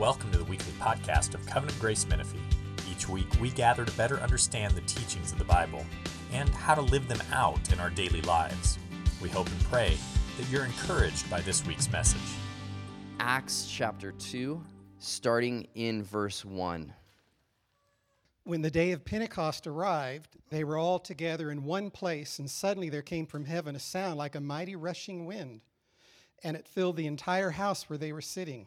Welcome to the weekly podcast of Covenant Grace Menifee. Each week, we gather to better understand the teachings of the Bible and how to live them out in our daily lives. We hope and pray that you're encouraged by this week's message. Acts chapter 2, starting in verse 1. When the day of Pentecost arrived, they were all together in one place, and suddenly there came from heaven a sound like a mighty rushing wind, and it filled the entire house where they were sitting.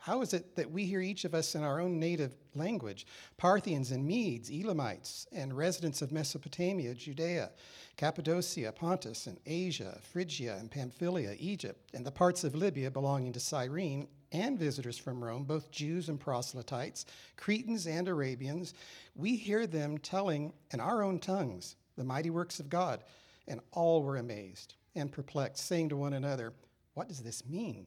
How is it that we hear each of us in our own native language? Parthians and Medes, Elamites, and residents of Mesopotamia, Judea, Cappadocia, Pontus, and Asia, Phrygia, and Pamphylia, Egypt, and the parts of Libya belonging to Cyrene, and visitors from Rome, both Jews and proselytes, Cretans and Arabians, we hear them telling in our own tongues the mighty works of God. And all were amazed and perplexed, saying to one another, What does this mean?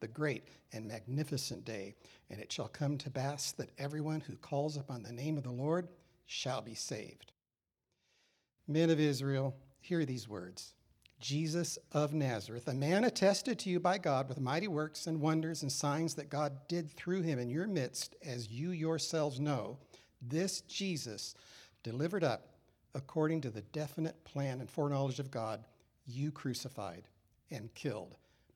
the great and magnificent day. And it shall come to pass that everyone who calls upon the name of the Lord shall be saved. Men of Israel, hear these words. Jesus of Nazareth, a man attested to you by God with mighty works and wonders and signs that God did through him in your midst, as you yourselves know, this Jesus, delivered up according to the definite plan and foreknowledge of God, you crucified and killed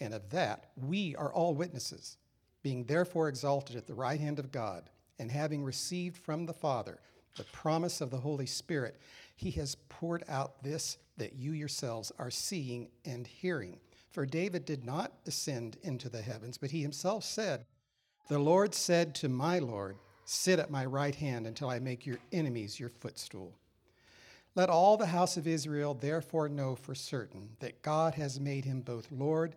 and of that we are all witnesses, being therefore exalted at the right hand of God, and having received from the Father the promise of the Holy Spirit, he has poured out this that you yourselves are seeing and hearing. For David did not ascend into the heavens, but he himself said, The Lord said to my Lord, Sit at my right hand until I make your enemies your footstool. Let all the house of Israel therefore know for certain that God has made him both Lord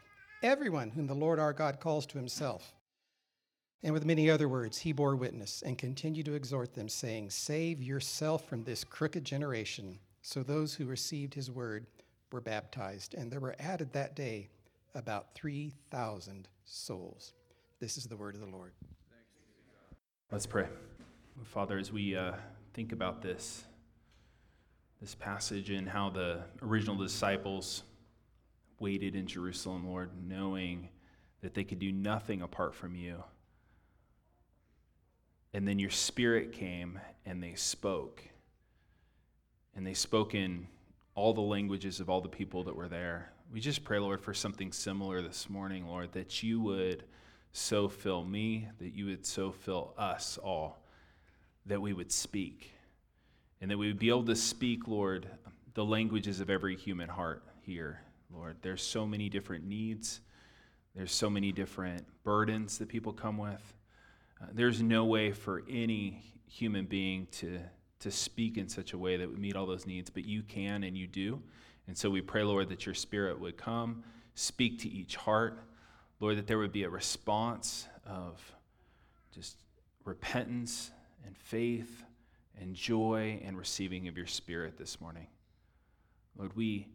everyone whom the Lord our God calls to himself. And with many other words, he bore witness and continued to exhort them, saying, Save yourself from this crooked generation. So those who received his word were baptized, and there were added that day about 3,000 souls. This is the word of the Lord. Let's pray. Father, as we uh, think about this, this passage and how the original disciples waited in Jerusalem, Lord, knowing that they could do nothing apart from you. And then your spirit came and they spoke. And they spoke in all the languages of all the people that were there. We just pray, Lord, for something similar this morning, Lord, that you would so fill me, that you would so fill us all, that we would speak. And that we would be able to speak, Lord, the languages of every human heart here, Lord. There's so many different needs, there's so many different burdens that people come with. Uh, there's no way for any human being to, to speak in such a way that would meet all those needs, but you can and you do. And so we pray, Lord, that your spirit would come, speak to each heart. Lord, that there would be a response of just repentance and faith and joy and receiving of your spirit this morning. Lord, we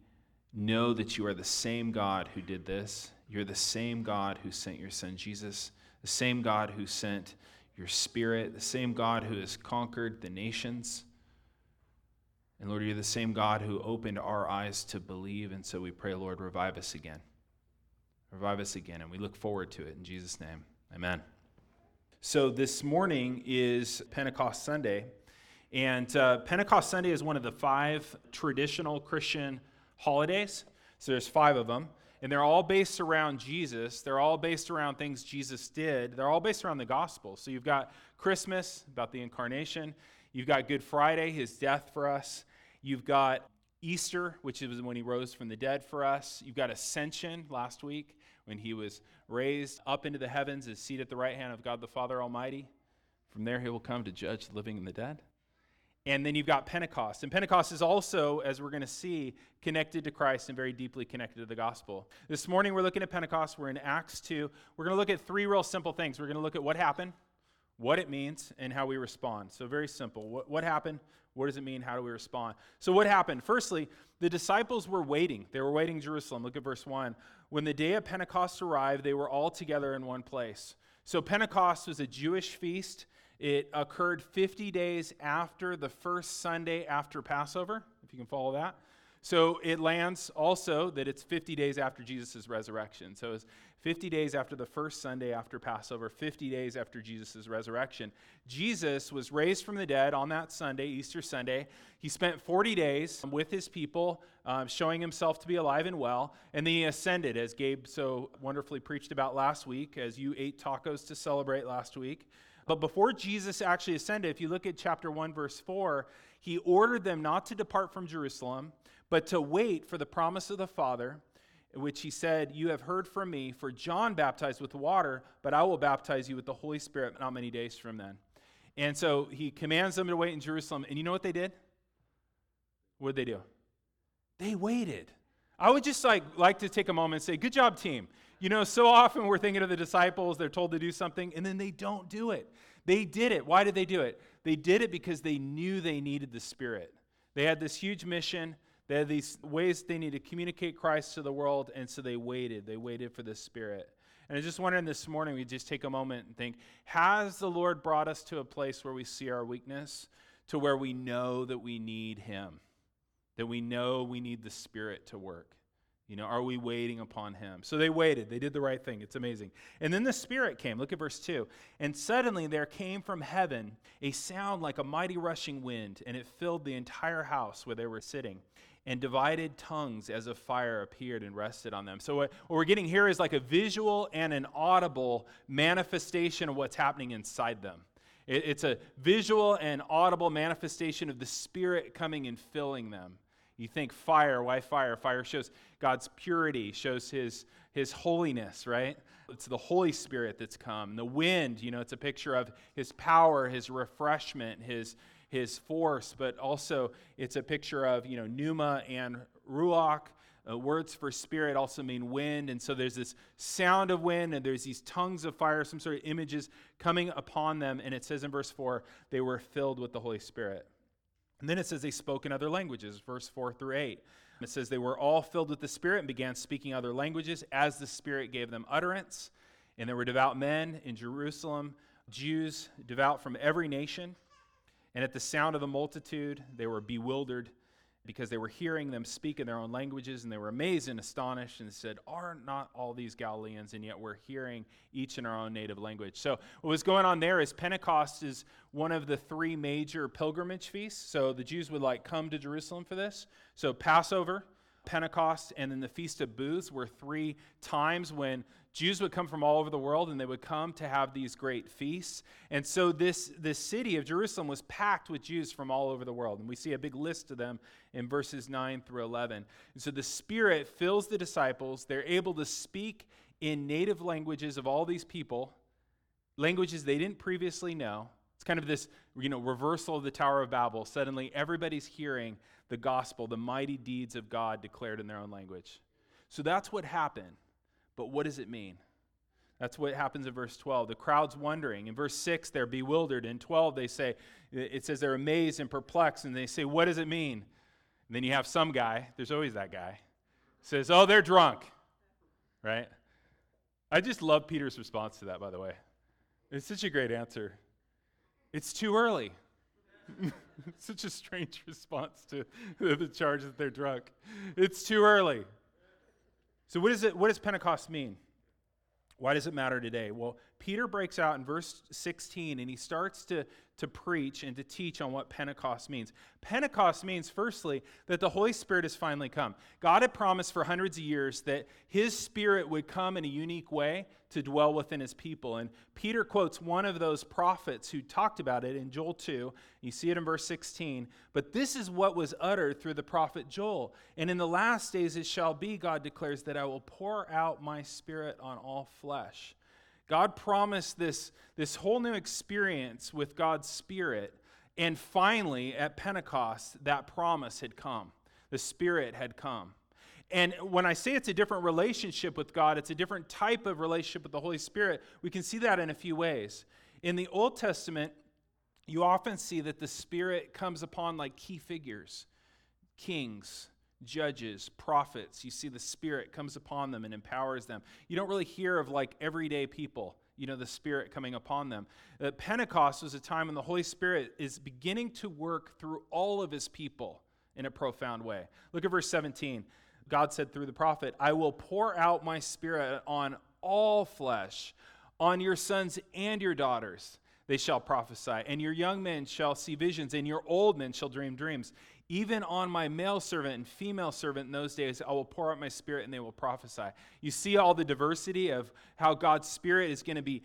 know that you are the same God who did this. You're the same God who sent your son Jesus, the same God who sent your spirit, the same God who has conquered the nations. And Lord, you're the same God who opened our eyes to believe. And so we pray, Lord, revive us again. Revive us again. And we look forward to it in Jesus' name. Amen. So this morning is Pentecost Sunday. And uh, Pentecost Sunday is one of the five traditional Christian holidays. So there's five of them. And they're all based around Jesus. They're all based around things Jesus did. They're all based around the gospel. So you've got Christmas, about the incarnation. You've got Good Friday, his death for us. You've got Easter, which is when he rose from the dead for us. You've got Ascension last week when he was raised up into the heavens, is seated at the right hand of God the Father Almighty. From there, he will come to judge the living and the dead. And then you've got Pentecost. And Pentecost is also, as we're going to see, connected to Christ and very deeply connected to the gospel. This morning, we're looking at Pentecost. We're in Acts 2. We're going to look at three real simple things. We're going to look at what happened, what it means, and how we respond. So, very simple. What, what happened? What does it mean? How do we respond? So, what happened? Firstly, the disciples were waiting. They were waiting in Jerusalem. Look at verse 1. When the day of Pentecost arrived, they were all together in one place. So, Pentecost was a Jewish feast. It occurred 50 days after the first Sunday after Passover, if you can follow that. So it lands also that it's 50 days after Jesus' resurrection. So it's 50 days after the first Sunday after Passover, 50 days after Jesus' resurrection. Jesus was raised from the dead on that Sunday, Easter Sunday. He spent 40 days with his people, um, showing himself to be alive and well. And then he ascended, as Gabe so wonderfully preached about last week, as you ate tacos to celebrate last week. But before Jesus actually ascended, if you look at chapter 1, verse 4, he ordered them not to depart from Jerusalem but to wait for the promise of the Father, which he said, You have heard from me, for John baptized with water, but I will baptize you with the Holy Spirit not many days from then. And so he commands them to wait in Jerusalem. And you know what they did? What did they do? They waited. I would just like, like to take a moment and say, Good job, team. You know, so often we're thinking of the disciples, they're told to do something, and then they don't do it. They did it. Why did they do it? They did it because they knew they needed the Spirit. They had this huge mission. They had these ways they needed to communicate Christ to the world, and so they waited. They waited for the Spirit. And I just wondering this morning, we just take a moment and think Has the Lord brought us to a place where we see our weakness, to where we know that we need Him, that we know we need the Spirit to work? You know, are we waiting upon him? So they waited. They did the right thing. It's amazing. And then the Spirit came. Look at verse 2. And suddenly there came from heaven a sound like a mighty rushing wind, and it filled the entire house where they were sitting and divided tongues as of fire appeared and rested on them. So, what, we're getting here is like a visual and an audible manifestation of what's happening inside them. It, it's a visual and audible manifestation of the Spirit coming and filling them. You think fire, why fire? Fire shows God's purity, shows his, his holiness, right? It's the Holy Spirit that's come. The wind, you know, it's a picture of his power, his refreshment, his, his force, but also it's a picture of, you know, pneuma and ruach. Uh, words for spirit also mean wind. And so there's this sound of wind, and there's these tongues of fire, some sort of images coming upon them. And it says in verse 4, they were filled with the Holy Spirit. And then it says they spoke in other languages, verse 4 through 8. It says they were all filled with the Spirit and began speaking other languages as the Spirit gave them utterance. And there were devout men in Jerusalem, Jews devout from every nation. And at the sound of the multitude, they were bewildered because they were hearing them speak in their own languages and they were amazed and astonished and said, Are not all these Galileans? And yet we're hearing each in our own native language. So, what was going on there is Pentecost is one of the three major pilgrimage feasts. So, the Jews would like come to Jerusalem for this. So, Passover, Pentecost, and then the Feast of Booths were three times when Jews would come from all over the world and they would come to have these great feasts. And so this, this city of Jerusalem was packed with Jews from all over the world. And we see a big list of them in verses 9 through 11. And so the Spirit fills the disciples. They're able to speak in native languages of all these people, languages they didn't previously know. It's kind of this, you know, reversal of the Tower of Babel. Suddenly everybody's hearing the gospel, the mighty deeds of God declared in their own language. So that's what happened. But what does it mean? That's what happens in verse 12. The crowd's wondering. In verse 6, they're bewildered. In 12, they say, it says they're amazed and perplexed, and they say, What does it mean? And then you have some guy, there's always that guy, says, Oh, they're drunk. Right? I just love Peter's response to that, by the way. It's such a great answer. It's too early. such a strange response to the charge that they're drunk. It's too early. So, what, is it, what does Pentecost mean? Why does it matter today? Well, Peter breaks out in verse 16 and he starts to, to preach and to teach on what Pentecost means. Pentecost means, firstly, that the Holy Spirit has finally come. God had promised for hundreds of years that his Spirit would come in a unique way to dwell within his people. And Peter quotes one of those prophets who talked about it in Joel 2. You see it in verse 16. But this is what was uttered through the prophet Joel. And in the last days it shall be, God declares, that I will pour out my Spirit on all flesh. God promised this, this whole new experience with God's Spirit. And finally, at Pentecost, that promise had come. The Spirit had come. And when I say it's a different relationship with God, it's a different type of relationship with the Holy Spirit, we can see that in a few ways. In the Old Testament, you often see that the Spirit comes upon like key figures, kings, judges, prophets. You see the Spirit comes upon them and empowers them. You don't really hear of like everyday people, you know, the Spirit coming upon them. Uh, Pentecost was a time when the Holy Spirit is beginning to work through all of his people in a profound way. Look at verse 17. God said through the prophet, I will pour out my Spirit on all flesh, on your sons and your daughters. They shall prophesy, and your young men shall see visions, and your old men shall dream dreams. Even on my male servant and female servant in those days, I will pour out my spirit and they will prophesy. You see all the diversity of how God's spirit is going to be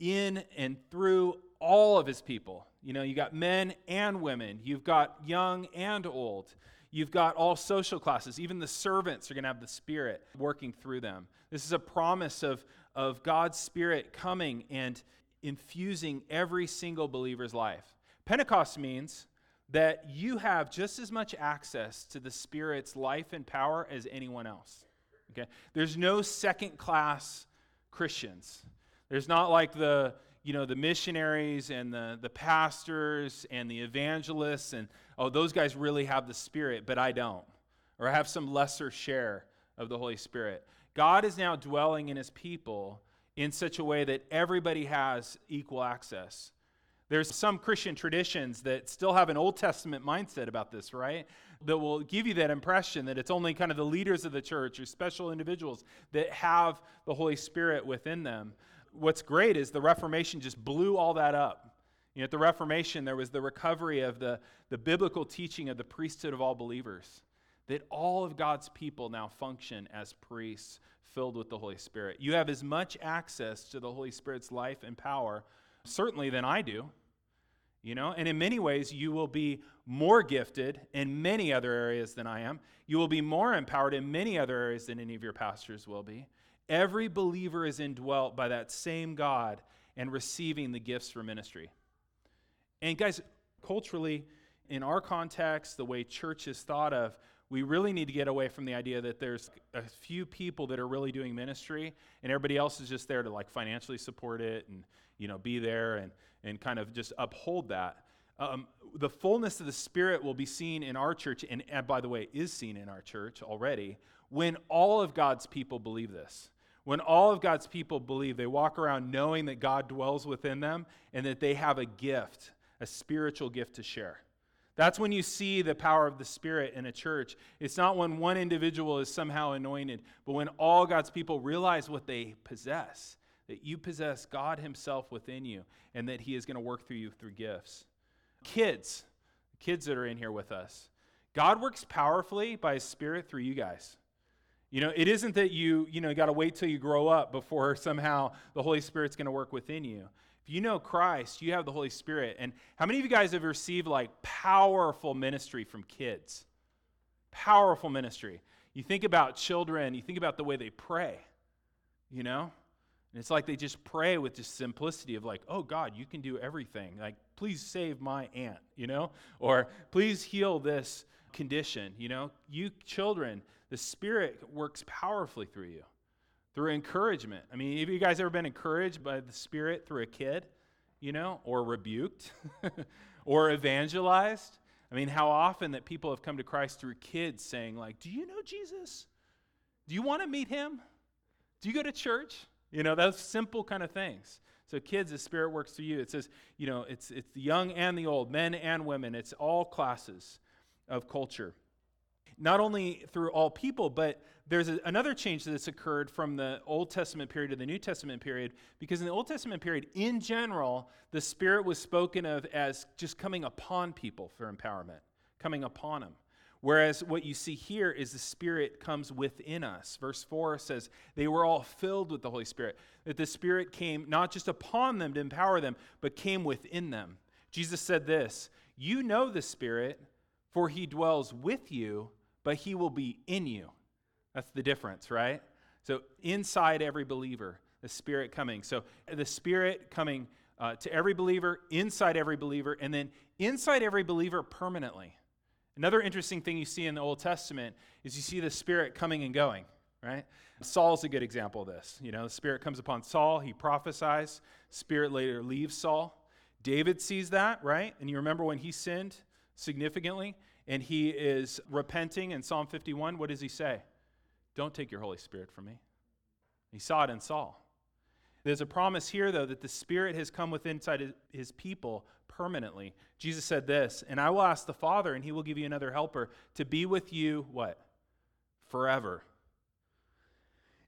in and through all of his people. You know, you got men and women, you've got young and old. You've got all social classes. Even the servants are going to have the Spirit working through them. This is a promise of, of God's Spirit coming and infusing every single believer's life. Pentecost means that you have just as much access to the Spirit's life and power as anyone else. Okay? There's no second class Christians. There's not like the, you know, the missionaries and the, the pastors and the evangelists and, oh, those guys really have the Spirit, but I don't. Or I have some lesser share of the Holy Spirit. God is now dwelling in his people in such a way that everybody has equal access. There's some Christian traditions that still have an Old Testament mindset about this, right? That will give you that impression that it's only kind of the leaders of the church or special individuals that have the Holy Spirit within them. What's great is the Reformation just blew all that up. You know, at the Reformation, there was the recovery of the, the biblical teaching of the priesthood of all believers, that all of God's people now function as priests filled with the Holy Spirit. You have as much access to the Holy Spirit's life and power certainly than I do. You know, and in many ways, you will be more gifted in many other areas than I am. You will be more empowered in many other areas than any of your pastors will be. Every believer is indwelt by that same God and receiving the gifts for ministry. And guys, culturally, in our context, the way church is thought of, we really need to get away from the idea that there's a few people that are really doing ministry and everybody else is just there to like financially support it and you know, be there and, and kind of just uphold that. Um, the fullness of the Spirit will be seen in our church, and, and by the way, is seen in our church already, when all of God's people believe this. When all of God's people believe, they walk around knowing that God dwells within them and that they have a gift, a spiritual gift to share. That's when you see the power of the Spirit in a church. It's not when one individual is somehow anointed, but when all God's people realize what they possess that you possess God Himself within you and that He is going to work through you through gifts. Kids, kids that are in here with us, God works powerfully by His Spirit through you guys. You know, it isn't that you, you know, got to wait till you grow up before somehow the Holy Spirit's going to work within you. If you know Christ, you have the Holy Spirit. And how many of you guys have received like powerful ministry from kids? Powerful ministry. You think about children, you think about the way they pray, you know? And it's like they just pray with just simplicity of like, oh God, you can do everything. Like, please save my aunt, you know? Or please heal this condition, you know? You children, the Spirit works powerfully through you, through encouragement. I mean, have you guys ever been encouraged by the Spirit through a kid, you know, or rebuked, or evangelized? I mean, how often that people have come to Christ through kids saying, like, do you know Jesus? Do you want to meet him? Do you go to church? You know, those simple kind of things. So, kids, the Spirit works through you. It says, you know, it's, it's the young and the old, men and women. It's all classes of culture. Not only through all people, but there's a, another change that's occurred from the Old Testament period to the New Testament period, because in the Old Testament period, in general, the Spirit was spoken of as just coming upon people for empowerment, coming upon them. Whereas what you see here is the Spirit comes within us. Verse 4 says, They were all filled with the Holy Spirit, that the Spirit came not just upon them to empower them, but came within them. Jesus said this You know the Spirit, for he dwells with you, but he will be in you. That's the difference, right? So inside every believer, the Spirit coming. So the Spirit coming uh, to every believer, inside every believer, and then inside every believer permanently. Another interesting thing you see in the Old Testament is you see the Spirit coming and going, right? Saul's a good example of this. You know, the Spirit comes upon Saul, he prophesies, Spirit later leaves Saul. David sees that, right? And you remember when he sinned significantly and he is repenting in Psalm 51, what does he say? Don't take your Holy Spirit from me. He saw it in Saul. There's a promise here, though, that the Spirit has come within inside his people permanently. Jesus said this, and I will ask the Father, and he will give you another helper to be with you, what? Forever.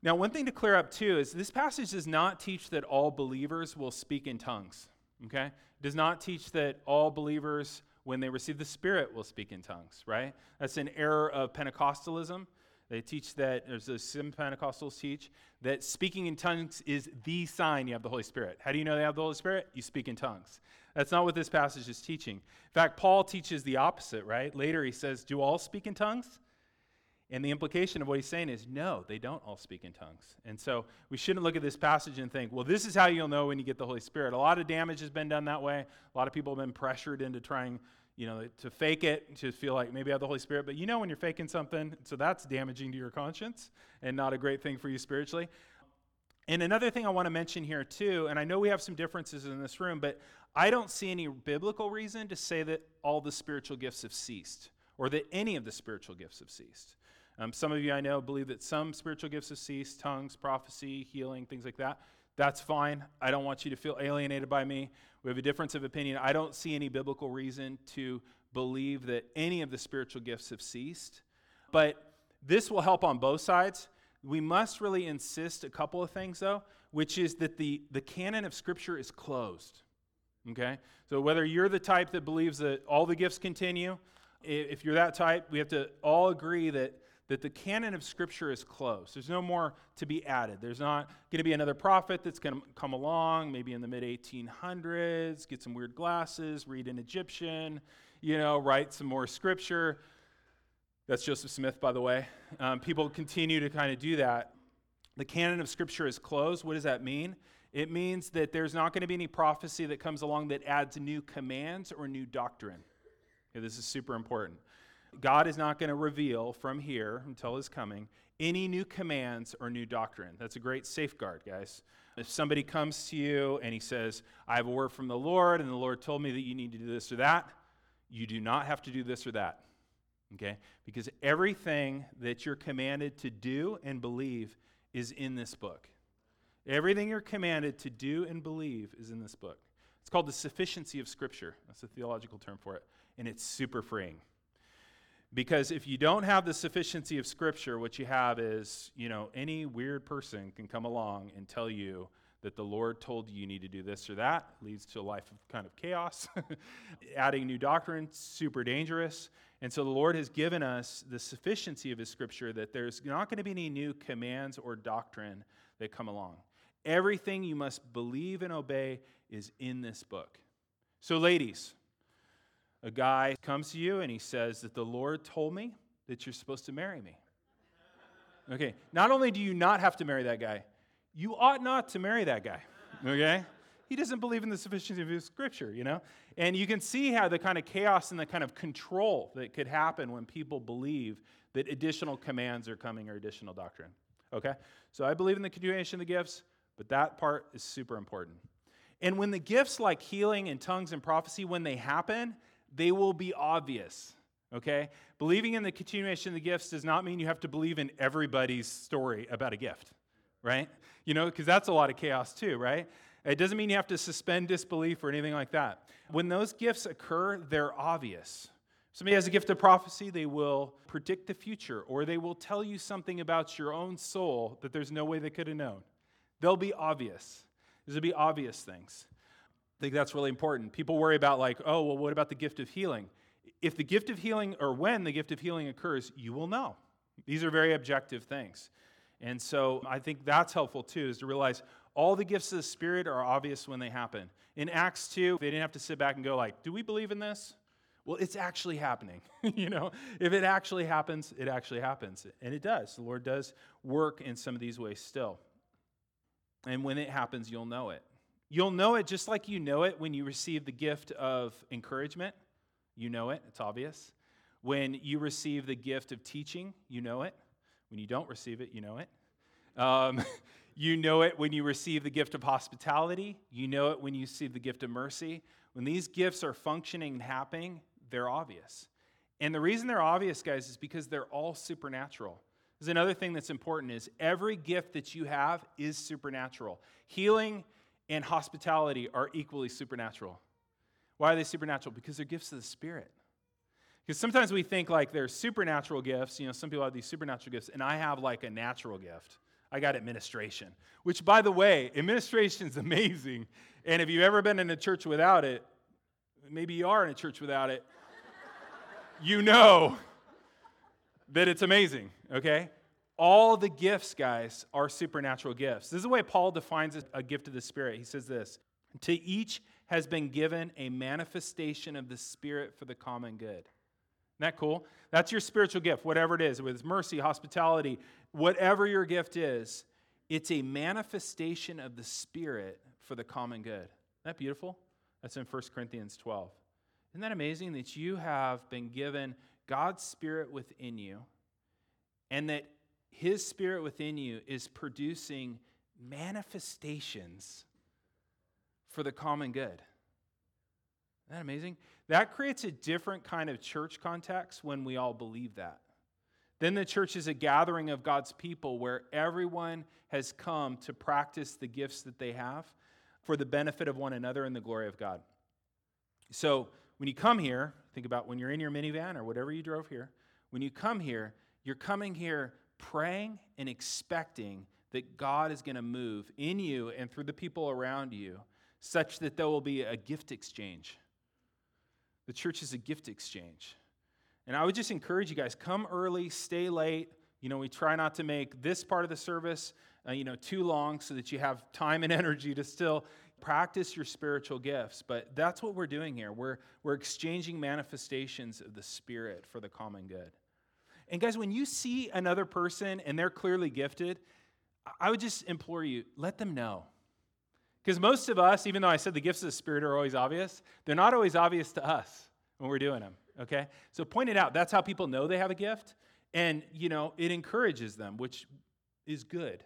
Now, one thing to clear up too is this passage does not teach that all believers will speak in tongues. Okay? It does not teach that all believers, when they receive the Spirit, will speak in tongues, right? That's an error of Pentecostalism. They teach that, as some Pentecostals teach, that speaking in tongues is the sign you have the Holy Spirit. How do you know they have the Holy Spirit? You speak in tongues. That's not what this passage is teaching. In fact, Paul teaches the opposite, right? Later he says, Do all speak in tongues? And the implication of what he's saying is, no, they don't all speak in tongues. And so we shouldn't look at this passage and think, well, this is how you'll know when you get the Holy Spirit. A lot of damage has been done that way. A lot of people have been pressured into trying you know, to fake it, to feel like maybe I have the Holy Spirit. But you know when you're faking something, so that's damaging to your conscience and not a great thing for you spiritually. And another thing I want to mention here too, and I know we have some differences in this room, but I don't see any biblical reason to say that all the spiritual gifts have ceased or that any of the spiritual gifts have ceased. Um, some of you I know believe that some spiritual gifts have ceased tongues, prophecy, healing, things like that. That's fine. I don't want you to feel alienated by me. We have a difference of opinion. I don't see any biblical reason to believe that any of the spiritual gifts have ceased. But this will help on both sides. We must really insist a couple of things, though, which is that the, the canon of Scripture is closed. Okay? So whether you're the type that believes that all the gifts continue, if you're that type, we have to all agree that that the canon of Scripture is closed. There's no more to be added. There's not going to be another prophet that's going to come along, maybe in the mid 1800s, get some weird glasses, read an Egyptian, you know, write some more Scripture. That's Joseph Smith, by the way. Um, people continue to kind of do that. The canon of Scripture is closed. What does that mean? It means that there's not going to be any prophecy that comes along that adds new commands or new doctrine. Okay, this is super important. God is not going to reveal from here until his coming any new commands or new doctrine. That's a great safeguard, guys. If somebody comes to you and he says, I have a word from the Lord, and the Lord told me that you need to do this or that, you do not have to do this or that. Okay? Because everything that you're commanded to do and believe is in this book. Everything you're commanded to do and believe is in this book. It's called the sufficiency of Scripture. That's a theological term for it. And it's super freeing. Because if you don't have the sufficiency of Scripture, what you have is, you know, any weird person can come along and tell you that the Lord told you you need to do this or that, leads to a life of kind of chaos. Adding new doctrine, super dangerous. And so the Lord has given us the sufficiency of His Scripture that there's not going to be any new commands or doctrine that come along. Everything you must believe and obey is in this book. So, ladies, a guy comes to you and he says that the Lord told me that you're supposed to marry me. Okay, not only do you not have to marry that guy, you ought not to marry that guy. Okay? He doesn't believe in the sufficiency of his scripture, you know? And you can see how the kind of chaos and the kind of control that could happen when people believe that additional commands are coming or additional doctrine. Okay? So I believe in the continuation of the gifts, but that part is super important. And when the gifts like healing and tongues and prophecy, when they happen, they will be obvious. Okay? Believing in the continuation of the gifts does not mean you have to believe in everybody's story about a gift, right? You know, because that's a lot of chaos too, right? It doesn't mean you have to suspend disbelief or anything like that. When those gifts occur, they're obvious. Somebody has a gift of prophecy, they will predict the future, or they will tell you something about your own soul that there's no way they could have known. They'll be obvious. These will be obvious things. I think that's really important. People worry about, like, oh, well, what about the gift of healing? If the gift of healing, or when the gift of healing occurs, you will know. These are very objective things. And so I think that's helpful too, is to realize all the gifts of the Spirit are obvious when they happen. In Acts 2, they didn't have to sit back and go, like, do we believe in this? Well, it's actually happening. you know, if it actually happens, it actually happens. And it does. The Lord does work in some of these ways still. And when it happens, you'll know it. You'll know it just like you know it when you receive the gift of encouragement. You know it, it's obvious. When you receive the gift of teaching, you know it. When you don't receive it, you know it. Um, you know it when you receive the gift of hospitality. You know it when you receive the gift of mercy. When these gifts are functioning and happening, they're obvious. And the reason they're obvious, guys, is because they're all supernatural. There's another thing that's important is every gift that you have is supernatural. Healing and hospitality are equally supernatural. Why are they supernatural? Because they're gifts of the Spirit. Because sometimes we think like they're supernatural gifts. You know, some people have these supernatural gifts, and I have like a natural gift. I got administration, which, by the way, administration is amazing. And if you've ever been in a church without it, maybe you are in a church without it, you know that it's amazing, okay? All the gifts, guys, are supernatural gifts. This is the way Paul defines a gift of the Spirit. He says this To each has been given a manifestation of the Spirit for the common good. Isn't that cool? That's your spiritual gift, whatever it is, it's mercy, hospitality, whatever your gift is, it's a manifestation of the Spirit for the common good. Isn't that beautiful? That's in 1 Corinthians 12. Isn't that amazing that you have been given God's Spirit within you and that His Spirit within you is producing manifestations for the common good? Isn't that amazing? That creates a different kind of church context when we all believe that. Then the church is a gathering of God's people where everyone has come to practice the gifts that they have for the benefit of one another and the glory of God. So when you come here, think about when you're in your minivan or whatever you drove here, when you come here, you're coming here praying and expecting that God is going to move in you and through the people around you such that there will be a gift exchange. The church is a gift exchange. And I would just encourage you guys come early, stay late. You know, we try not to make this part of the service uh, you know, too long so that you have time and energy to still practice your spiritual gifts. But that's what we're doing here. We're, we're exchanging manifestations of the Spirit for the common good. And guys, when you see another person and they're clearly gifted, I would just implore you, let them know. Because most of us, even though I said the gifts of the Spirit are always obvious, they're not always obvious to us when we're doing them, okay? So point it out. That's how people know they have a gift. And, you know, it encourages them, which is good.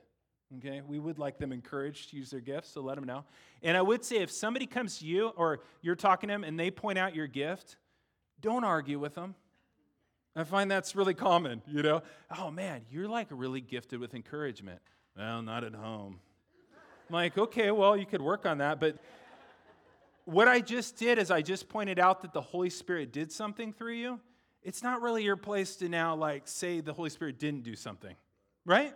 Okay, we would like them encouraged to use their gifts, so let them know. And I would say if somebody comes to you or you're talking to them and they point out your gift, don't argue with them. I find that's really common, you know. Oh man, you're like really gifted with encouragement. Well, not at home. I'm like, okay, well, you could work on that. But what I just did is I just pointed out that the Holy Spirit did something through you. It's not really your place to now, like, say the Holy Spirit didn't do something, right?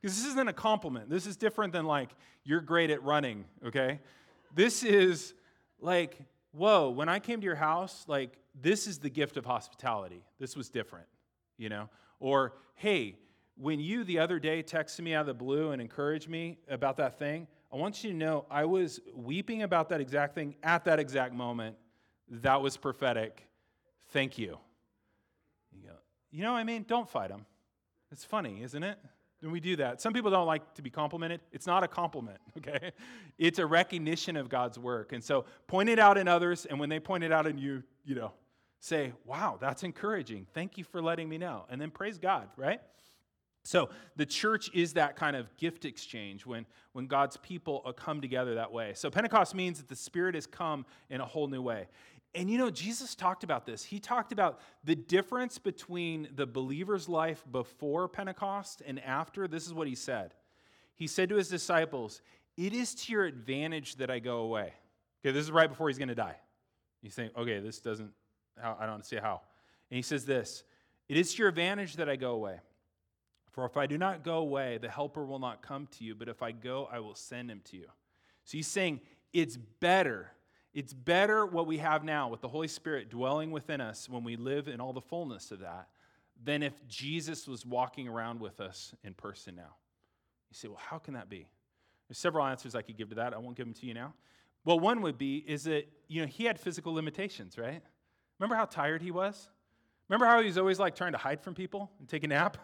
Because this isn't a compliment. This is different than, like, you're great at running, okay? This is like, whoa, when I came to your house, like, this is the gift of hospitality. This was different, you know? Or, hey, when you the other day texted me out of the blue and encouraged me about that thing, I want you to know I was weeping about that exact thing at that exact moment. That was prophetic. Thank you. You go, you know what I mean? Don't fight them. It's funny, isn't it? When we do that. Some people don't like to be complimented. It's not a compliment, okay? It's a recognition of God's work. And so point it out in others, and when they point it out in you, you know, say, wow, that's encouraging. Thank you for letting me know. And then praise God, right? So the church is that kind of gift exchange when, when God's people uh, come together that way. So Pentecost means that the Spirit has come in a whole new way. And you know, Jesus talked about this. He talked about the difference between the believer's life before Pentecost and after. This is what he said. He said to his disciples, It is to your advantage that I go away. Okay, this is right before he's going to die. He's saying, Okay, this doesn't, I don't see how. And he says this It is to your advantage that I go away. For if I do not go away, the Helper will not come to you, but if I go, I will send him to you. So he's saying it's better. It's better what we have now with the Holy Spirit dwelling within us when we live in all the fullness of that than if Jesus was walking around with us in person now. You say, well, how can that be? There's several answers I could give to that. I won't give them to you now. Well, one would be is that, you know, he had physical limitations, right? Remember how tired he was? Remember how he was always like trying to hide from people and take a nap?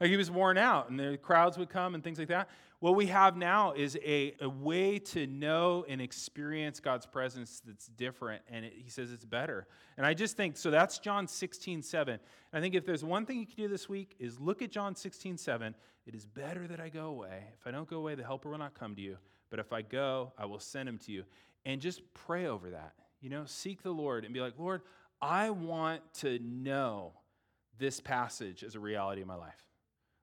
Like he was worn out, and the crowds would come and things like that. What we have now is a, a way to know and experience God's presence that's different, and it, he says it's better. And I just think, so that's John 16, 7. And I think if there's one thing you can do this week is look at John 16, 7. It is better that I go away. If I don't go away, the helper will not come to you. But if I go, I will send him to you. And just pray over that. You know, seek the Lord and be like, Lord, I want to know this passage as a reality in my life.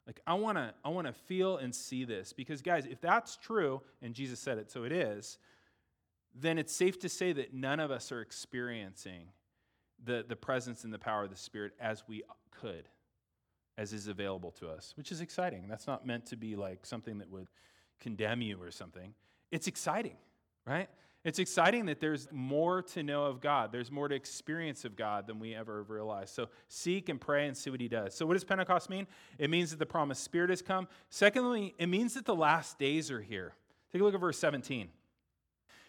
Like I want to I want to feel and see this because guys, if that's true and Jesus said it so it is, then it's safe to say that none of us are experiencing the the presence and the power of the spirit as we could as is available to us, which is exciting. That's not meant to be like something that would condemn you or something. It's exciting, right? It's exciting that there's more to know of God. There's more to experience of God than we ever realized. So seek and pray and see what He does. So, what does Pentecost mean? It means that the promised Spirit has come. Secondly, it means that the last days are here. Take a look at verse 17.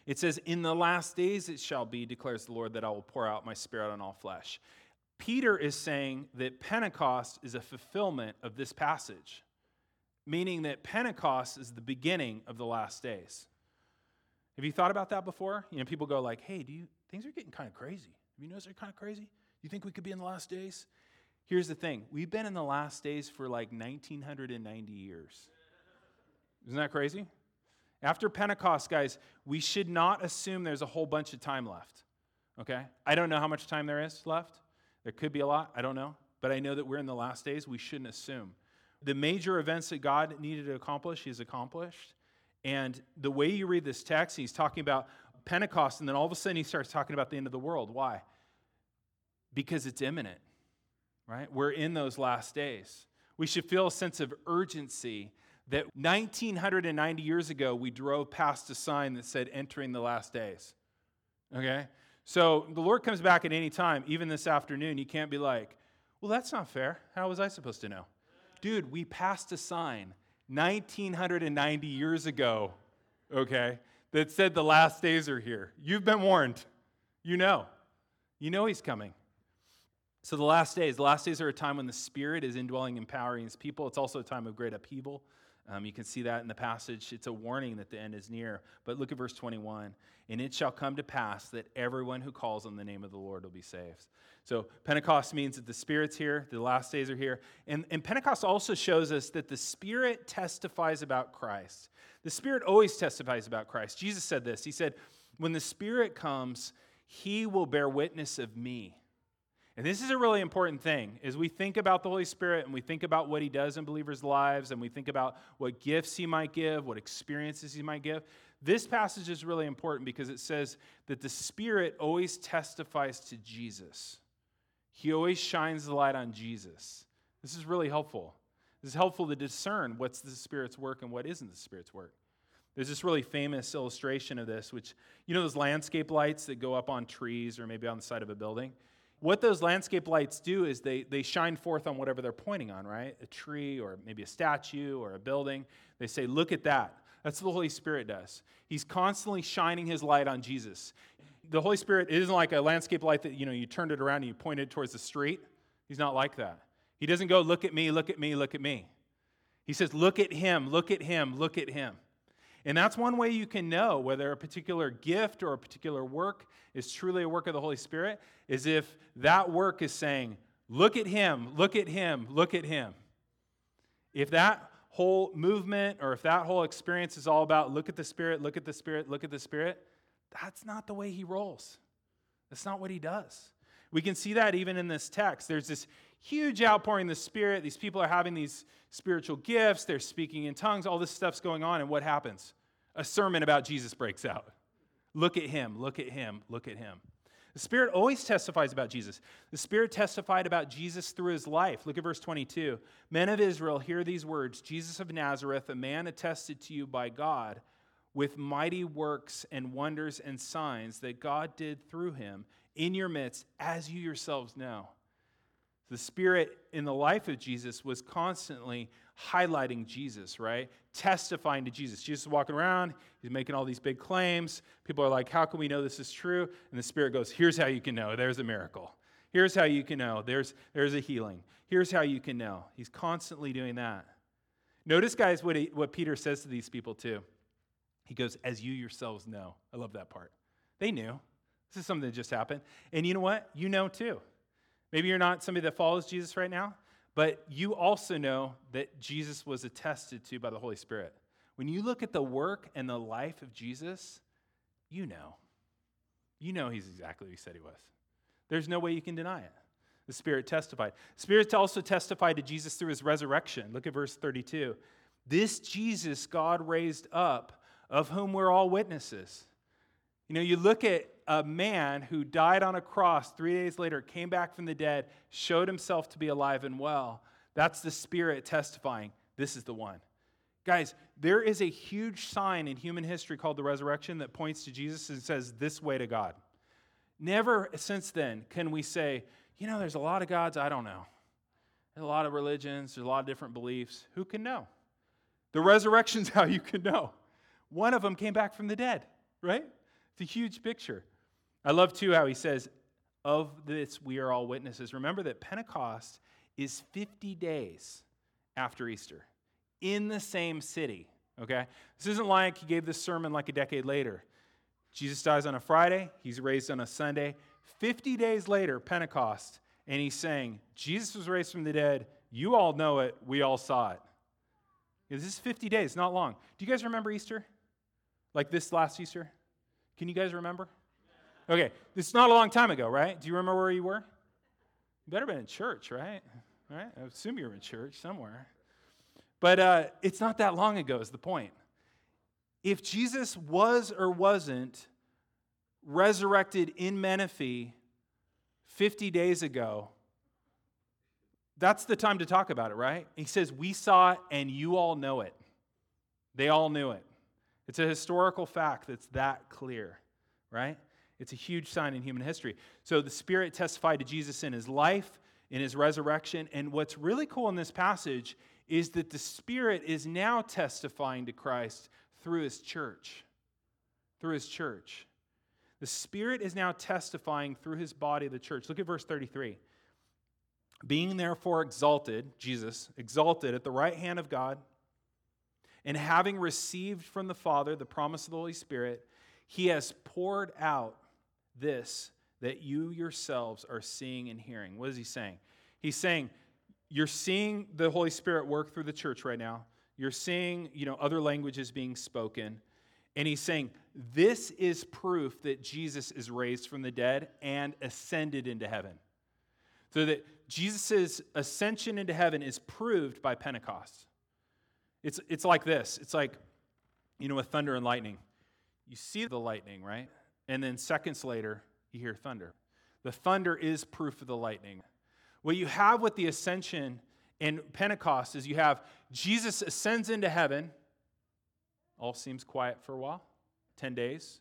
It says, In the last days it shall be, declares the Lord, that I will pour out my Spirit on all flesh. Peter is saying that Pentecost is a fulfillment of this passage, meaning that Pentecost is the beginning of the last days. Have you thought about that before? You know, people go like, "Hey, do you things are getting kind of crazy? Have you noticed they're kind of crazy? You think we could be in the last days?" Here's the thing: we've been in the last days for like 1990 years. Isn't that crazy? After Pentecost, guys, we should not assume there's a whole bunch of time left. Okay? I don't know how much time there is left. There could be a lot. I don't know. But I know that we're in the last days. We shouldn't assume. The major events that God needed to accomplish, He's accomplished. And the way you read this text, he's talking about Pentecost, and then all of a sudden he starts talking about the end of the world. Why? Because it's imminent, right? We're in those last days. We should feel a sense of urgency that 1990 years ago we drove past a sign that said entering the last days. Okay? So the Lord comes back at any time, even this afternoon. You can't be like, well, that's not fair. How was I supposed to know? Dude, we passed a sign 1990 years ago, okay, that said the last days are here. You've been warned. You know. You know he's coming. So, the last days, the last days are a time when the Spirit is indwelling, empowering his people. It's also a time of great upheaval. Um, you can see that in the passage. It's a warning that the end is near. But look at verse 21. And it shall come to pass that everyone who calls on the name of the Lord will be saved. So Pentecost means that the Spirit's here, the last days are here. And, and Pentecost also shows us that the Spirit testifies about Christ. The Spirit always testifies about Christ. Jesus said this He said, When the Spirit comes, he will bear witness of me. And this is a really important thing as we think about the Holy Spirit and we think about what he does in believers' lives and we think about what gifts he might give, what experiences he might give. This passage is really important because it says that the Spirit always testifies to Jesus. He always shines the light on Jesus. This is really helpful. This is helpful to discern what's the Spirit's work and what isn't the Spirit's work. There's this really famous illustration of this, which, you know, those landscape lights that go up on trees or maybe on the side of a building? What those landscape lights do is they, they shine forth on whatever they're pointing on, right? A tree or maybe a statue or a building. They say, look at that. That's what the Holy Spirit does. He's constantly shining his light on Jesus. The Holy Spirit isn't like a landscape light that, you know, you turned it around and you pointed it towards the street. He's not like that. He doesn't go, look at me, look at me, look at me. He says, look at him, look at him, look at him. And that's one way you can know whether a particular gift or a particular work is truly a work of the Holy Spirit, is if that work is saying, Look at him, look at him, look at him. If that whole movement or if that whole experience is all about look at the Spirit, look at the Spirit, look at the Spirit, that's not the way he rolls. That's not what he does. We can see that even in this text. There's this huge outpouring of the Spirit. These people are having these spiritual gifts. They're speaking in tongues. All this stuff's going on. And what happens? A sermon about Jesus breaks out. Look at him, look at him, look at him. The Spirit always testifies about Jesus. The Spirit testified about Jesus through his life. Look at verse 22. Men of Israel, hear these words Jesus of Nazareth, a man attested to you by God with mighty works and wonders and signs that God did through him in your midst, as you yourselves know. The Spirit in the life of Jesus was constantly highlighting Jesus, right? Testifying to Jesus. Jesus is walking around, he's making all these big claims. People are like, How can we know this is true? And the Spirit goes, Here's how you can know. There's a miracle. Here's how you can know. There's, there's a healing. Here's how you can know. He's constantly doing that. Notice, guys, what, he, what Peter says to these people, too. He goes, As you yourselves know. I love that part. They knew. This is something that just happened. And you know what? You know too. Maybe you're not somebody that follows Jesus right now, but you also know that Jesus was attested to by the Holy Spirit. When you look at the work and the life of Jesus, you know. You know he's exactly what he said he was. There's no way you can deny it. The Spirit testified. Spirit also testified to Jesus through his resurrection. Look at verse 32. This Jesus God raised up, of whom we're all witnesses. You know, you look at a man who died on a cross three days later, came back from the dead, showed himself to be alive and well. That's the Spirit testifying, this is the one. Guys, there is a huge sign in human history called the resurrection that points to Jesus and says, This way to God. Never since then can we say, you know, there's a lot of gods I don't know. There's a lot of religions, there's a lot of different beliefs. Who can know? The resurrection's how you can know. One of them came back from the dead, right? It's a huge picture. I love too how he says, Of this we are all witnesses. Remember that Pentecost is 50 days after Easter in the same city. Okay? This isn't like he gave this sermon like a decade later. Jesus dies on a Friday, he's raised on a Sunday. 50 days later, Pentecost, and he's saying, Jesus was raised from the dead. You all know it. We all saw it. This is 50 days, not long. Do you guys remember Easter? Like this last Easter? Can you guys remember? Okay, is not a long time ago, right? Do you remember where you were? You better been in church, right? Right? I assume you were in church somewhere. But uh, it's not that long ago, is the point. If Jesus was or wasn't resurrected in Menifee 50 days ago, that's the time to talk about it, right? He says, We saw it and you all know it. They all knew it. It's a historical fact that's that clear, right? It's a huge sign in human history. So the Spirit testified to Jesus in his life, in his resurrection. And what's really cool in this passage is that the Spirit is now testifying to Christ through his church. Through his church. The Spirit is now testifying through his body, the church. Look at verse 33. Being therefore exalted, Jesus, exalted at the right hand of God, and having received from the Father the promise of the Holy Spirit, he has poured out this that you yourselves are seeing and hearing. What is he saying? He's saying, You're seeing the Holy Spirit work through the church right now. You're seeing, you know, other languages being spoken. And he's saying, This is proof that Jesus is raised from the dead and ascended into heaven. So that Jesus' ascension into heaven is proved by Pentecost. It's, it's like this it's like, you know, with thunder and lightning. You see the lightning, right? And then seconds later, you hear thunder. The thunder is proof of the lightning. What you have with the ascension and Pentecost is you have Jesus ascends into heaven. All seems quiet for a while 10 days.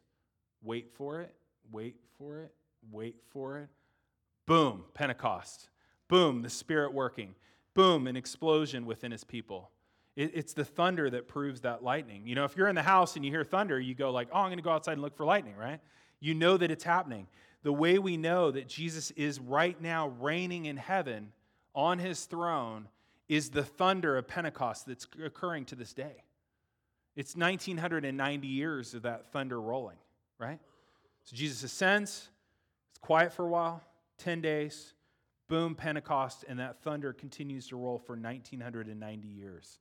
Wait for it, wait for it, wait for it. Boom, Pentecost. Boom, the Spirit working. Boom, an explosion within his people. It, it's the thunder that proves that lightning. You know, if you're in the house and you hear thunder, you go like, oh, I'm going to go outside and look for lightning, right? You know that it's happening. The way we know that Jesus is right now reigning in heaven on his throne is the thunder of Pentecost that's occurring to this day. It's 1990 years of that thunder rolling, right? So Jesus ascends, it's quiet for a while, 10 days, boom, Pentecost, and that thunder continues to roll for 1990 years.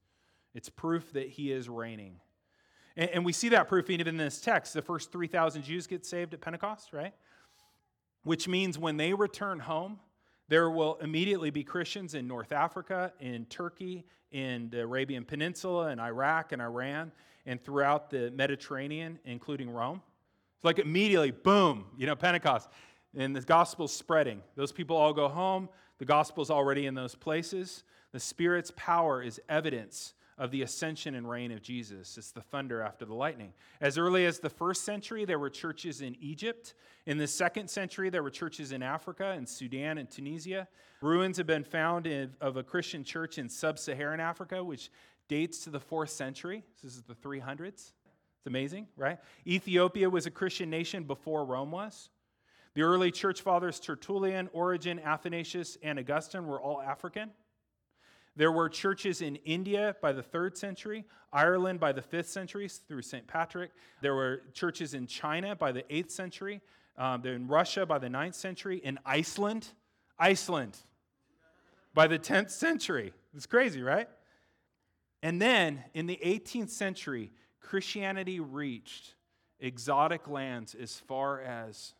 It's proof that he is reigning. And, and we see that proof even in this text. The first 3,000 Jews get saved at Pentecost, right? Which means when they return home, there will immediately be Christians in North Africa, in Turkey, in the Arabian Peninsula, in Iraq and Iran, and throughout the Mediterranean, including Rome. It's like immediately, boom, you know, Pentecost. And the gospel's spreading. Those people all go home. The gospel's already in those places. The Spirit's power is evidence of the ascension and reign of Jesus. It's the thunder after the lightning. As early as the first century, there were churches in Egypt. In the second century, there were churches in Africa, in Sudan, and Tunisia. Ruins have been found in, of a Christian church in sub Saharan Africa, which dates to the fourth century. This is the 300s. It's amazing, right? Ethiopia was a Christian nation before Rome was. The early church fathers, Tertullian, Origen, Athanasius, and Augustine, were all African. There were churches in India by the third century, Ireland by the fifth century through St. Patrick. There were churches in China by the eighth century, um, in Russia by the ninth century, in Iceland, Iceland by the 10th century. It's crazy, right? And then in the 18th century, Christianity reached exotic lands as far as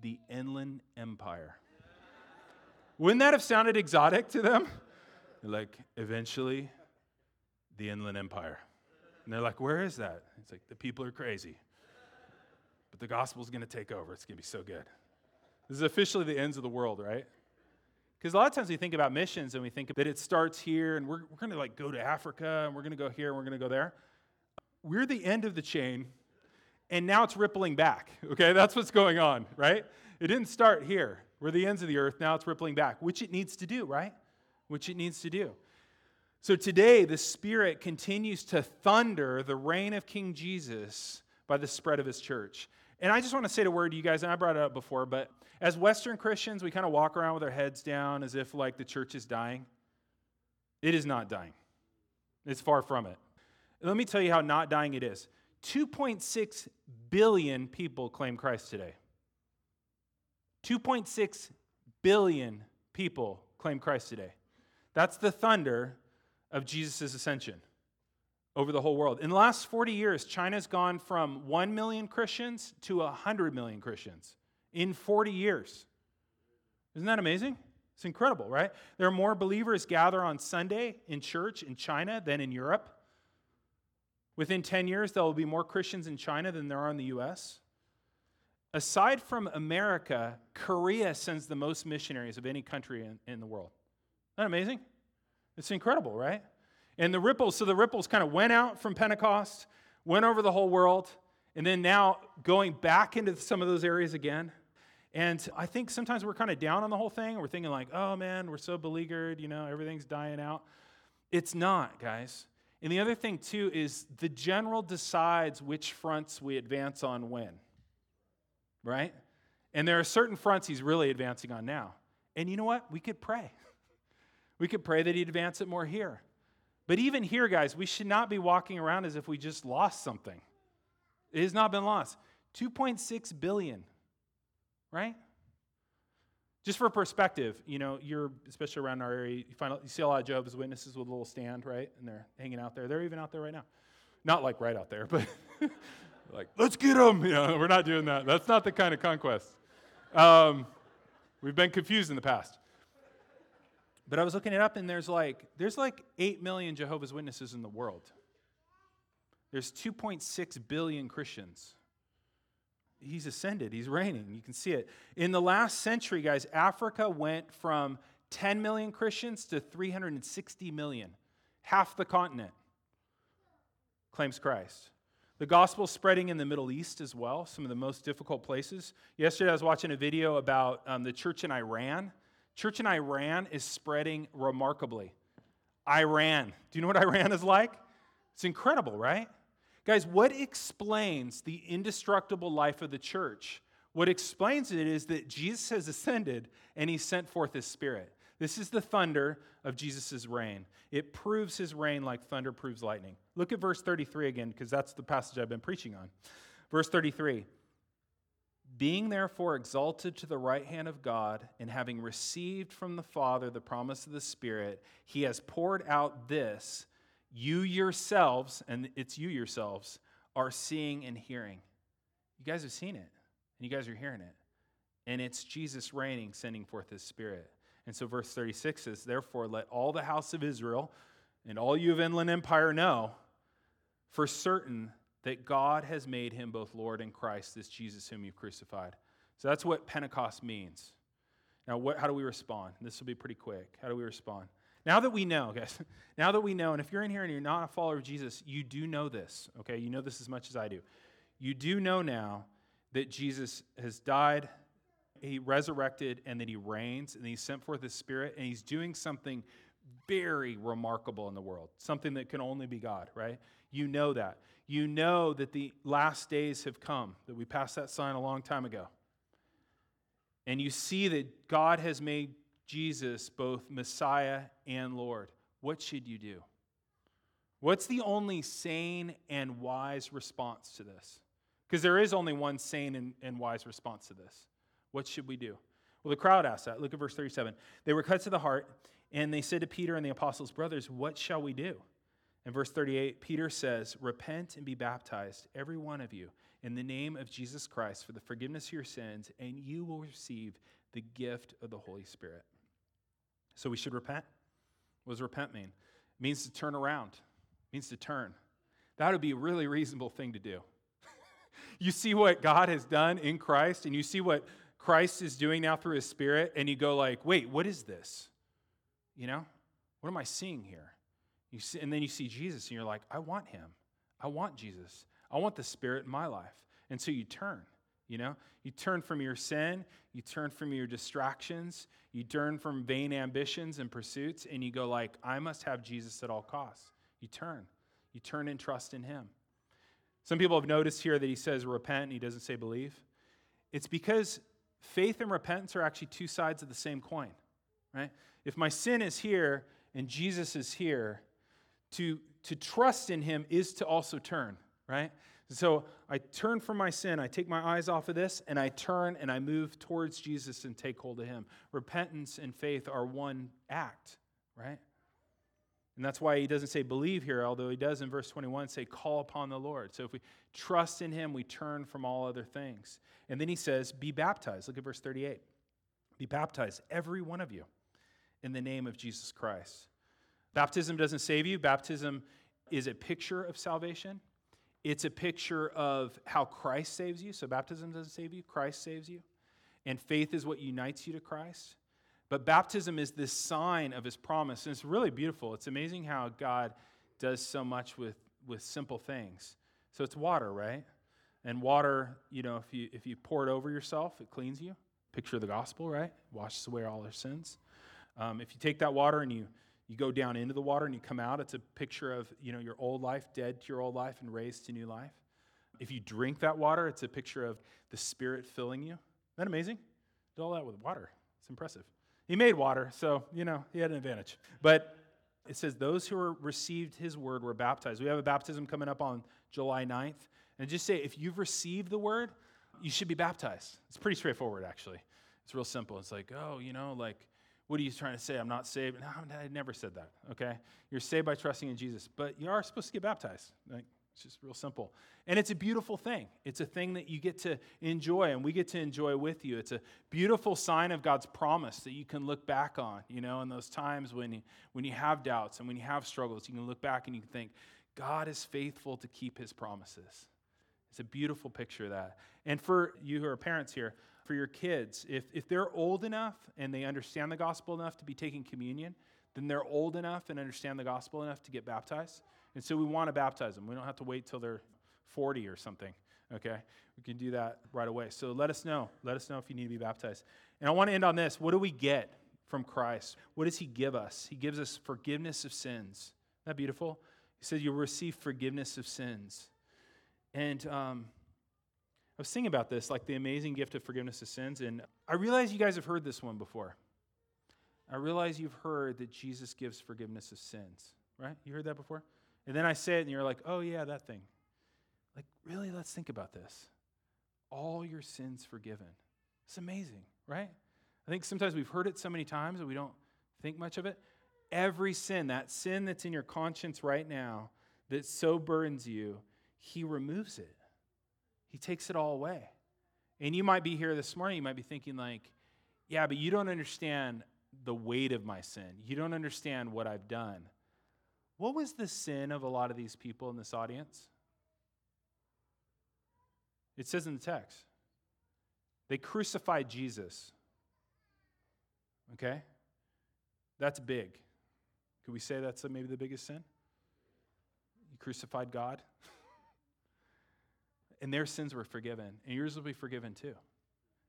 the Inland Empire. Wouldn't that have sounded exotic to them? Like, eventually, the Inland Empire. And they're like, where is that? It's like, the people are crazy. But the gospel's going to take over. It's going to be so good. This is officially the ends of the world, right? Because a lot of times we think about missions and we think that it starts here and we're, we're going to like go to Africa and we're going to go here and we're going to go there. We're the end of the chain and now it's rippling back. Okay, that's what's going on, right? It didn't start here. We're the ends of the earth. Now it's rippling back, which it needs to do, right? Which it needs to do. So today, the Spirit continues to thunder the reign of King Jesus by the spread of his church. And I just want to say a word to you guys, and I brought it up before, but as Western Christians, we kind of walk around with our heads down as if like the church is dying. It is not dying, it's far from it. Let me tell you how not dying it is 2.6 billion people claim Christ today. 2.6 billion people claim Christ today. That's the thunder of Jesus' ascension over the whole world. In the last 40 years, China's gone from 1 million Christians to 100 million Christians in 40 years. Isn't that amazing? It's incredible, right? There are more believers gather on Sunday in church in China than in Europe. Within 10 years, there will be more Christians in China than there are in the US. Aside from America, Korea sends the most missionaries of any country in, in the world. That amazing? It's incredible, right? And the ripples, so the ripples kind of went out from Pentecost, went over the whole world, and then now going back into some of those areas again. And I think sometimes we're kind of down on the whole thing. We're thinking, like, oh man, we're so beleaguered, you know, everything's dying out. It's not, guys. And the other thing, too, is the general decides which fronts we advance on when, right? And there are certain fronts he's really advancing on now. And you know what? We could pray. We could pray that He'd advance it more here. But even here, guys, we should not be walking around as if we just lost something. It has not been lost. 2.6 billion, right? Just for perspective, you know, you're especially around our area, you find you see a lot of Jehovah's Witnesses with a little stand, right? And they're hanging out there. They're even out there right now. Not like right out there, but like, let's get them. You know, we're not doing that. That's not the kind of conquest. Um, we've been confused in the past. But I was looking it up, and there's like there's like eight million Jehovah's Witnesses in the world. There's 2.6 billion Christians. He's ascended. He's reigning. You can see it. In the last century, guys, Africa went from 10 million Christians to 360 million. Half the continent claims Christ. The gospel spreading in the Middle East as well, some of the most difficult places. Yesterday, I was watching a video about um, the church in Iran. Church in Iran is spreading remarkably. Iran. Do you know what Iran is like? It's incredible, right? Guys, what explains the indestructible life of the church? What explains it is that Jesus has ascended and he sent forth his spirit. This is the thunder of Jesus' reign. It proves his reign like thunder proves lightning. Look at verse 33 again, because that's the passage I've been preaching on. Verse 33 Being therefore exalted to the right hand of God, and having received from the Father the promise of the Spirit, he has poured out this. You yourselves, and it's you yourselves, are seeing and hearing. You guys have seen it, and you guys are hearing it. And it's Jesus reigning, sending forth his Spirit. And so, verse 36 says, Therefore, let all the house of Israel and all you of Inland Empire know for certain that God has made him both Lord and Christ, this Jesus whom you've crucified. So that's what Pentecost means. Now, what, how do we respond? This will be pretty quick. How do we respond? Now that we know, guys, now that we know, and if you're in here and you're not a follower of Jesus, you do know this, okay? You know this as much as I do. You do know now that Jesus has died, he resurrected, and that he reigns, and he sent forth his spirit, and he's doing something very remarkable in the world, something that can only be God, right? You know that. You know that the last days have come, that we passed that sign a long time ago. And you see that God has made Jesus both Messiah and Lord. What should you do? What's the only sane and wise response to this? Because there is only one sane and, and wise response to this. What should we do? Well, the crowd asked that. Look at verse 37. They were cut to the heart, and they said to Peter and the apostles, Brothers, what shall we do? In verse 38, Peter says, Repent and be baptized, every one of you, in the name of Jesus Christ for the forgiveness of your sins, and you will receive the gift of the Holy Spirit. So we should repent. What does repent mean? It means to turn around, it means to turn. That would be a really reasonable thing to do. you see what God has done in Christ, and you see what Christ is doing now through his Spirit, and you go like, wait, what is this? You know, what am I seeing here? You see, and then you see Jesus and you're like, I want him. I want Jesus. I want the Spirit in my life. And so you turn, you know? You turn from your sin, you turn from your distractions, you turn from vain ambitions and pursuits, and you go like, I must have Jesus at all costs. You turn. You turn and trust in him. Some people have noticed here that he says repent and he doesn't say believe. It's because faith and repentance are actually two sides of the same coin, right? If my sin is here and Jesus is here, to, to trust in him is to also turn, right? So I turn from my sin, I take my eyes off of this, and I turn and I move towards Jesus and take hold of him. Repentance and faith are one act, right? And that's why he doesn't say believe here, although he does in verse 21 say call upon the Lord. So if we trust in him, we turn from all other things. And then he says, be baptized. Look at verse 38. Be baptized, every one of you, in the name of Jesus Christ Baptism doesn't save you, baptism is a picture of salvation. It's a picture of how Christ saves you. So, baptism doesn't save you, Christ saves you. And faith is what unites you to Christ. But baptism is this sign of his promise. And it's really beautiful. It's amazing how God does so much with, with simple things. So, it's water, right? And water, you know, if you, if you pour it over yourself, it cleans you. Picture the gospel, right? Washes away all our sins. Um, if you take that water and you you go down into the water and you come out, it's a picture of you know, your old life, dead to your old life and raised to new life. If you drink that water, it's a picture of the Spirit filling you. Isn't that amazing? Did all that with water. It's impressive. He made water, so, you know, he had an advantage. But it says, Those who were received his word were baptized. We have a baptism coming up on July 9th. And just say, if you've received the word, you should be baptized. It's pretty straightforward, actually. It's real simple. It's like, oh, you know, like what are you trying to say? I'm not saved. No, I never said that, okay? You're saved by trusting in Jesus, but you are supposed to get baptized. Like, It's just real simple. And it's a beautiful thing. It's a thing that you get to enjoy and we get to enjoy with you. It's a beautiful sign of God's promise that you can look back on, you know, in those times when you, when you have doubts and when you have struggles, you can look back and you can think, God is faithful to keep his promises. It's a beautiful picture of that. And for you who are parents here, for your kids, if, if they're old enough and they understand the gospel enough to be taking communion, then they're old enough and understand the gospel enough to get baptized. And so we want to baptize them. We don't have to wait till they're 40 or something, okay? We can do that right away. So let us know. Let us know if you need to be baptized. And I want to end on this. What do we get from Christ? What does He give us? He gives us forgiveness of sins. Isn't that beautiful? He said, You'll receive forgiveness of sins. And um, was thinking about this, like the amazing gift of forgiveness of sins. And I realize you guys have heard this one before. I realize you've heard that Jesus gives forgiveness of sins, right? You heard that before? And then I say it, and you're like, oh, yeah, that thing. Like, really, let's think about this. All your sins forgiven. It's amazing, right? I think sometimes we've heard it so many times that we don't think much of it. Every sin, that sin that's in your conscience right now that so burdens you, He removes it. He takes it all away. And you might be here this morning, you might be thinking, like, yeah, but you don't understand the weight of my sin. You don't understand what I've done. What was the sin of a lot of these people in this audience? It says in the text they crucified Jesus. Okay? That's big. Could we say that's maybe the biggest sin? You crucified God? and their sins were forgiven, and yours will be forgiven too.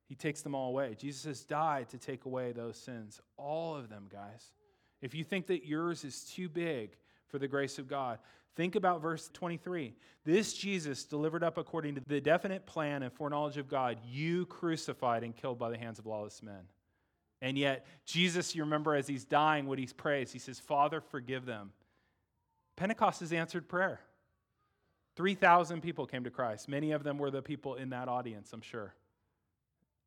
He takes them all away. Jesus has died to take away those sins, all of them, guys. If you think that yours is too big for the grace of God, think about verse 23. This Jesus, delivered up according to the definite plan and foreknowledge of God, you crucified and killed by the hands of lawless men. And yet, Jesus, you remember as he's dying, what he prays, he says, Father, forgive them. Pentecost is answered prayer. 3,000 people came to Christ. Many of them were the people in that audience, I'm sure.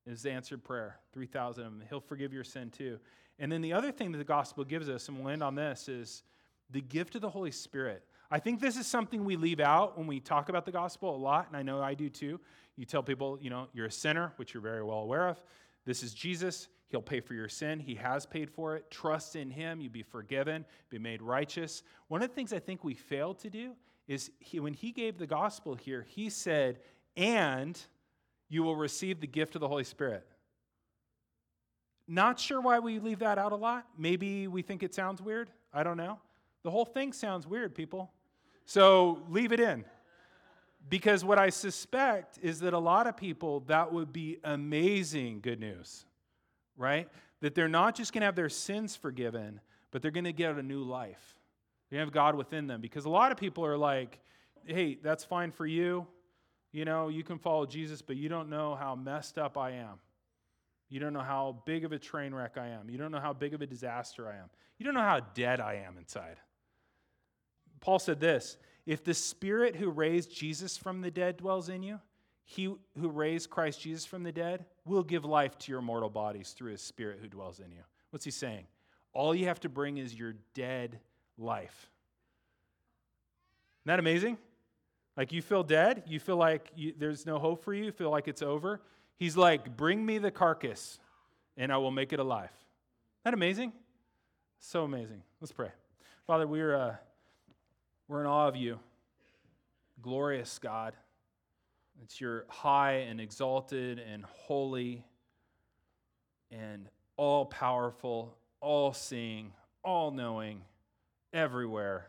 It was answered prayer. 3,000 of them. He'll forgive your sin too. And then the other thing that the gospel gives us, and we'll end on this, is the gift of the Holy Spirit. I think this is something we leave out when we talk about the gospel a lot, and I know I do too. You tell people, you know, you're a sinner, which you're very well aware of. This is Jesus. He'll pay for your sin. He has paid for it. Trust in Him. You'll be forgiven, be made righteous. One of the things I think we fail to do is he, when He gave the gospel here, He said, and you will receive the gift of the Holy Spirit. Not sure why we leave that out a lot. Maybe we think it sounds weird. I don't know. The whole thing sounds weird, people. So leave it in. Because what I suspect is that a lot of people, that would be amazing good news, right? That they're not just going to have their sins forgiven, but they're going to get a new life. They have God within them. Because a lot of people are like, hey, that's fine for you. You know, you can follow Jesus, but you don't know how messed up I am. You don't know how big of a train wreck I am. You don't know how big of a disaster I am. You don't know how dead I am inside. Paul said this If the Spirit who raised Jesus from the dead dwells in you, he who raised Christ Jesus from the dead will give life to your mortal bodies through his Spirit who dwells in you. What's he saying? All you have to bring is your dead life. Isn't that amazing? Like you feel dead, you feel like you, there's no hope for you, you feel like it's over. He's like, Bring me the carcass and I will make it alive. Isn't that amazing? So amazing. Let's pray. Father, we're, uh, we're in awe of you. Glorious God. It's your high and exalted and holy and all powerful, all seeing, all knowing, everywhere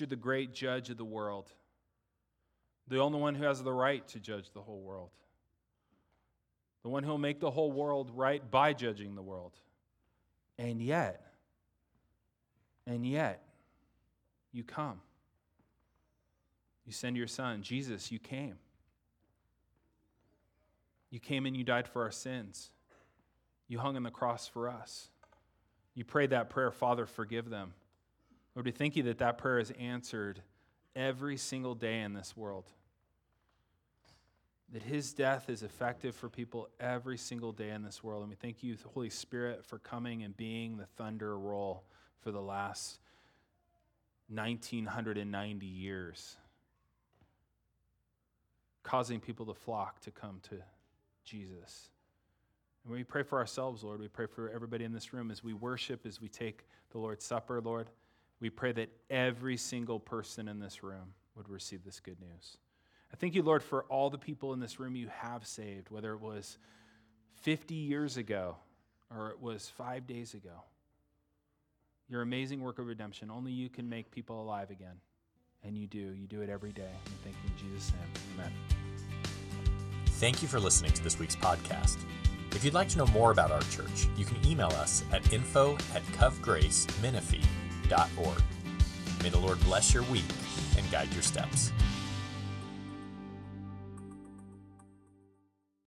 you're the great judge of the world, the only one who has the right to judge the whole world, the one who will make the whole world right by judging the world. And yet, and yet, you come. You send your son. Jesus, you came. You came and you died for our sins. You hung on the cross for us. You prayed that prayer, Father, forgive them. Lord, we thank you that that prayer is answered every single day in this world. That his death is effective for people every single day in this world. And we thank you, Holy Spirit, for coming and being the thunder roll for the last 1990 years, causing people to flock to come to Jesus. And we pray for ourselves, Lord. We pray for everybody in this room as we worship, as we take the Lord's Supper, Lord. We pray that every single person in this room would receive this good news. I thank you, Lord, for all the people in this room you have saved, whether it was 50 years ago or it was five days ago. Your amazing work of redemption, only you can make people alive again. And you do. You do it every day. We thank you in Jesus' name. Amen. Thank you for listening to this week's podcast. If you'd like to know more about our church, you can email us at info at covgracemenifee.org. May the Lord bless your week and guide your steps.